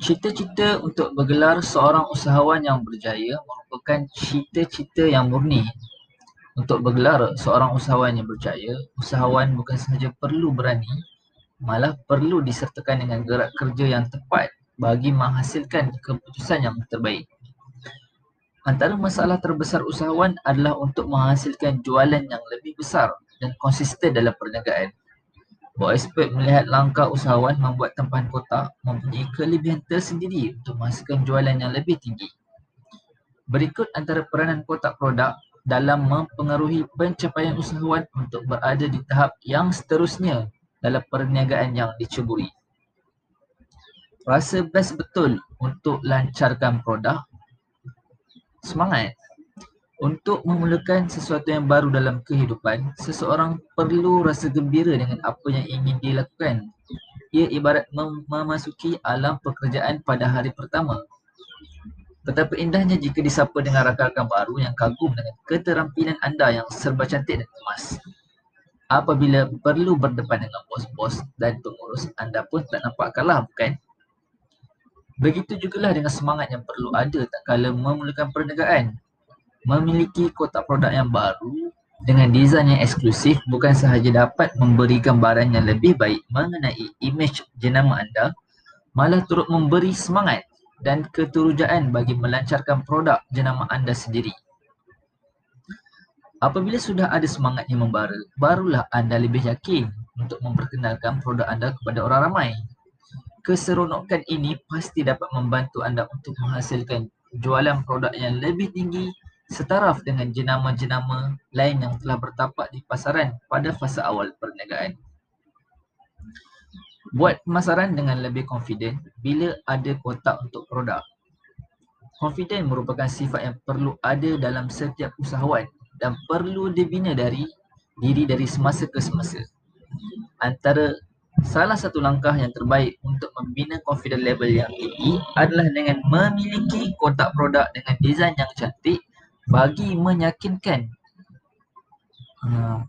Cita-cita untuk bergelar seorang usahawan yang berjaya merupakan cita-cita yang murni. Untuk bergelar seorang usahawan yang berjaya, usahawan bukan sahaja perlu berani, malah perlu disertakan dengan gerak kerja yang tepat bagi menghasilkan keputusan yang terbaik. Antara masalah terbesar usahawan adalah untuk menghasilkan jualan yang lebih besar dan konsisten dalam perniagaan. Bahawa expert melihat langkah usahawan membuat tempahan kotak mempunyai kelebihan tersendiri untuk menghasilkan jualan yang lebih tinggi. Berikut antara peranan kotak produk dalam mempengaruhi pencapaian usahawan untuk berada di tahap yang seterusnya dalam perniagaan yang dicuburi. Rasa best betul untuk lancarkan produk. Semangat. Untuk memulakan sesuatu yang baru dalam kehidupan, seseorang perlu rasa gembira dengan apa yang ingin dilakukan. Ia ibarat mem- memasuki alam pekerjaan pada hari pertama. Betapa indahnya jika disapa dengan rakan-rakan baru yang kagum dengan keterampilan anda yang serba cantik dan kemas. Apabila perlu berdepan dengan bos-bos dan pengurus, anda pun tak nampak kalah bukan? Begitu jugalah dengan semangat yang perlu ada tak kala memulakan perniagaan memiliki kotak produk yang baru dengan desain yang eksklusif bukan sahaja dapat memberi gambaran yang lebih baik mengenai imej jenama anda, malah turut memberi semangat dan keterujaan bagi melancarkan produk jenama anda sendiri. Apabila sudah ada semangat yang membara, barulah anda lebih yakin untuk memperkenalkan produk anda kepada orang ramai. Keseronokan ini pasti dapat membantu anda untuk menghasilkan jualan produk yang lebih tinggi setaraf dengan jenama-jenama lain yang telah bertapak di pasaran pada fasa awal perniagaan. Buat pemasaran dengan lebih confident bila ada kotak untuk produk. Confident merupakan sifat yang perlu ada dalam setiap usahawan dan perlu dibina dari diri dari semasa ke semasa. Antara salah satu langkah yang terbaik untuk membina confident level yang tinggi adalah dengan memiliki kotak produk dengan desain yang cantik bagi meyakinkan uh,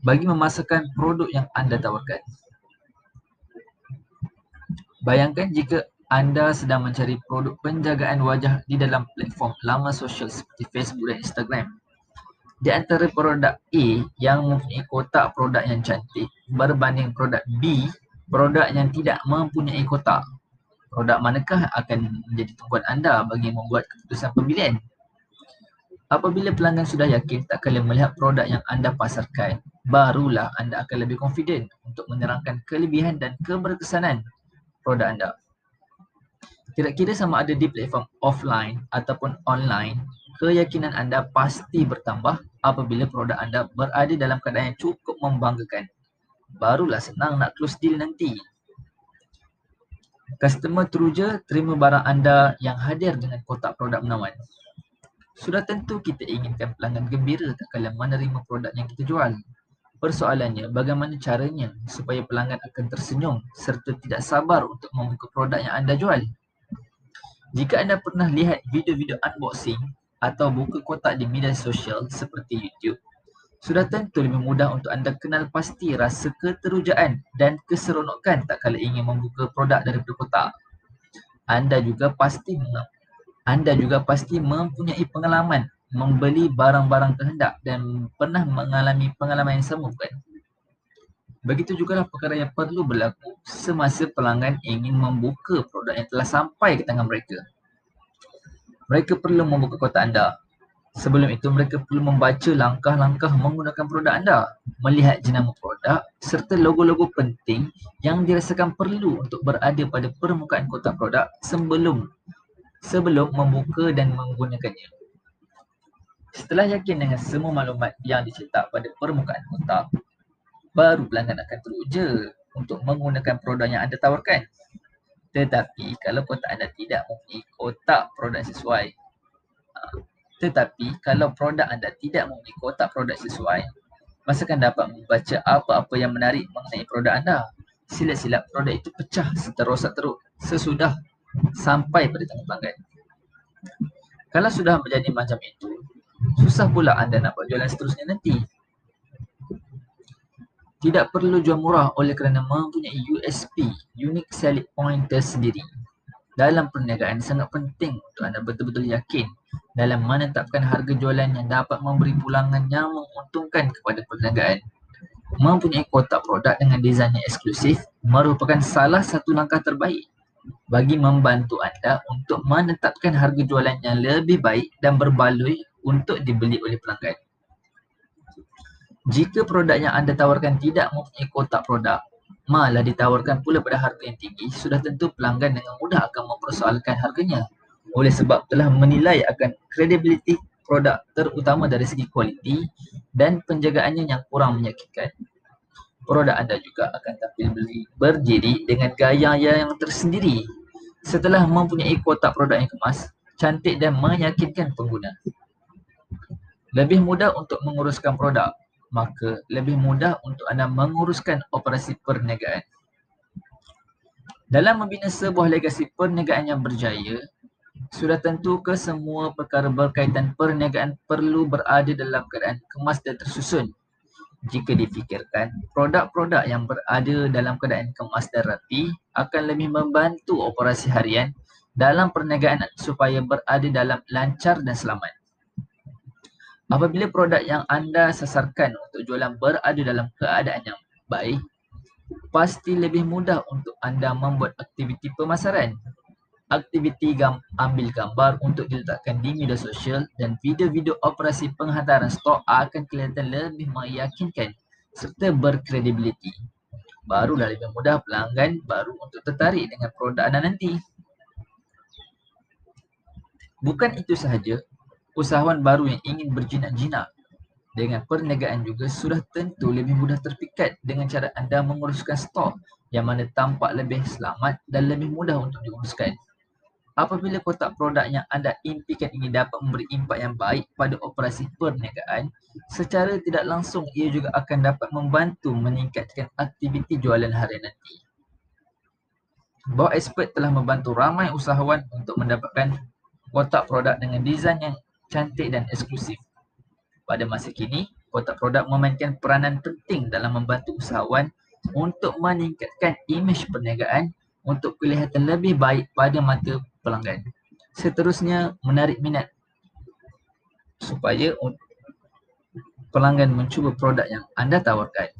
bagi memasarkan produk yang anda tawarkan. Bayangkan jika anda sedang mencari produk penjagaan wajah di dalam platform laman sosial seperti Facebook dan Instagram. Di antara produk A yang mempunyai kotak produk yang cantik berbanding produk B, produk yang tidak mempunyai kotak. Produk manakah akan menjadi tumpuan anda bagi membuat keputusan pemilihan? Apabila pelanggan sudah yakin tak kala melihat produk yang anda pasarkan, barulah anda akan lebih confident untuk menerangkan kelebihan dan keberkesanan produk anda. Kira-kira sama ada di platform offline ataupun online, keyakinan anda pasti bertambah apabila produk anda berada dalam keadaan yang cukup membanggakan. Barulah senang nak close deal nanti. Customer teruja terima barang anda yang hadir dengan kotak produk menawan. Sudah tentu kita inginkan pelanggan gembira tak kala menerima produk yang kita jual. Persoalannya, bagaimana caranya supaya pelanggan akan tersenyum serta tidak sabar untuk membuka produk yang anda jual? Jika anda pernah lihat video-video unboxing atau buka kotak di media sosial seperti YouTube, sudah tentu lebih mudah untuk anda kenal pasti rasa keterujaan dan keseronokan tak kala ingin membuka produk daripada kotak. Anda juga pasti anda juga pasti mempunyai pengalaman membeli barang-barang kehendak dan pernah mengalami pengalaman yang sama bukan? Begitu juga lah perkara yang perlu berlaku semasa pelanggan ingin membuka produk yang telah sampai ke tangan mereka. Mereka perlu membuka kotak anda. Sebelum itu mereka perlu membaca langkah-langkah menggunakan produk anda, melihat jenama produk serta logo-logo penting yang dirasakan perlu untuk berada pada permukaan kotak produk sebelum sebelum membuka dan menggunakannya. Setelah yakin dengan semua maklumat yang dicetak pada permukaan kotak, baru pelanggan akan teruja untuk menggunakan produk yang anda tawarkan. Tetapi kalau kotak anda tidak mempunyai kotak produk sesuai, ha, tetapi kalau produk anda tidak mempunyai kotak produk sesuai, masakan dapat membaca apa-apa yang menarik mengenai produk anda. Silap-silap produk itu pecah serta rosak teruk sesudah sampai pada tangan pelanggan. Kalau sudah menjadi macam itu, susah pula anda nak buat jualan seterusnya nanti. Tidak perlu jual murah oleh kerana mempunyai USP, Unique Selling Point tersendiri. dalam perniagaan sangat penting untuk anda betul-betul yakin dalam menetapkan harga jualan yang dapat memberi pulangan yang menguntungkan kepada perniagaan. Mempunyai kotak produk dengan desain yang eksklusif merupakan salah satu langkah terbaik bagi membantu anda untuk menetapkan harga jualan yang lebih baik dan berbaloi untuk dibeli oleh pelanggan. Jika produk yang anda tawarkan tidak mempunyai kotak produk, malah ditawarkan pula pada harga yang tinggi, sudah tentu pelanggan dengan mudah akan mempersoalkan harganya. Oleh sebab telah menilai akan kredibiliti produk terutama dari segi kualiti dan penjagaannya yang kurang meyakinkan. Produk anda juga akan tampil berdiri dengan gaya yang tersendiri setelah mempunyai kotak produk yang kemas, cantik dan meyakinkan pengguna. Lebih mudah untuk menguruskan produk maka lebih mudah untuk anda menguruskan operasi perniagaan. Dalam membina sebuah legasi perniagaan yang berjaya, sudah tentu ke semua perkara berkaitan perniagaan perlu berada dalam keadaan kemas dan tersusun. Jika difikirkan, produk-produk yang berada dalam keadaan kemas rapi akan lebih membantu operasi harian dalam perniagaan supaya berada dalam lancar dan selamat. Apabila produk yang anda sasarkan untuk jualan berada dalam keadaan yang baik, pasti lebih mudah untuk anda membuat aktiviti pemasaran. Aktiviti gam- ambil gambar untuk diletakkan di media sosial dan video-video operasi penghantaran stok akan kelihatan lebih meyakinkan serta berkredibiliti. Barulah lebih mudah pelanggan baru untuk tertarik dengan produk anda nanti. Bukan itu sahaja, usahawan baru yang ingin berjinak-jinak dengan perniagaan juga sudah tentu lebih mudah terpikat dengan cara anda menguruskan stok yang mana tampak lebih selamat dan lebih mudah untuk diuruskan. Apabila kotak produk yang anda impikan ini dapat memberi impak yang baik pada operasi perniagaan, secara tidak langsung ia juga akan dapat membantu meningkatkan aktiviti jualan harian nanti. Bahawa expert telah membantu ramai usahawan untuk mendapatkan kotak produk dengan desain yang cantik dan eksklusif. Pada masa kini, kotak produk memainkan peranan penting dalam membantu usahawan untuk meningkatkan imej perniagaan untuk kelihatan lebih baik pada mata pelanggan. Seterusnya, menarik minat supaya pelanggan mencuba produk yang anda tawarkan.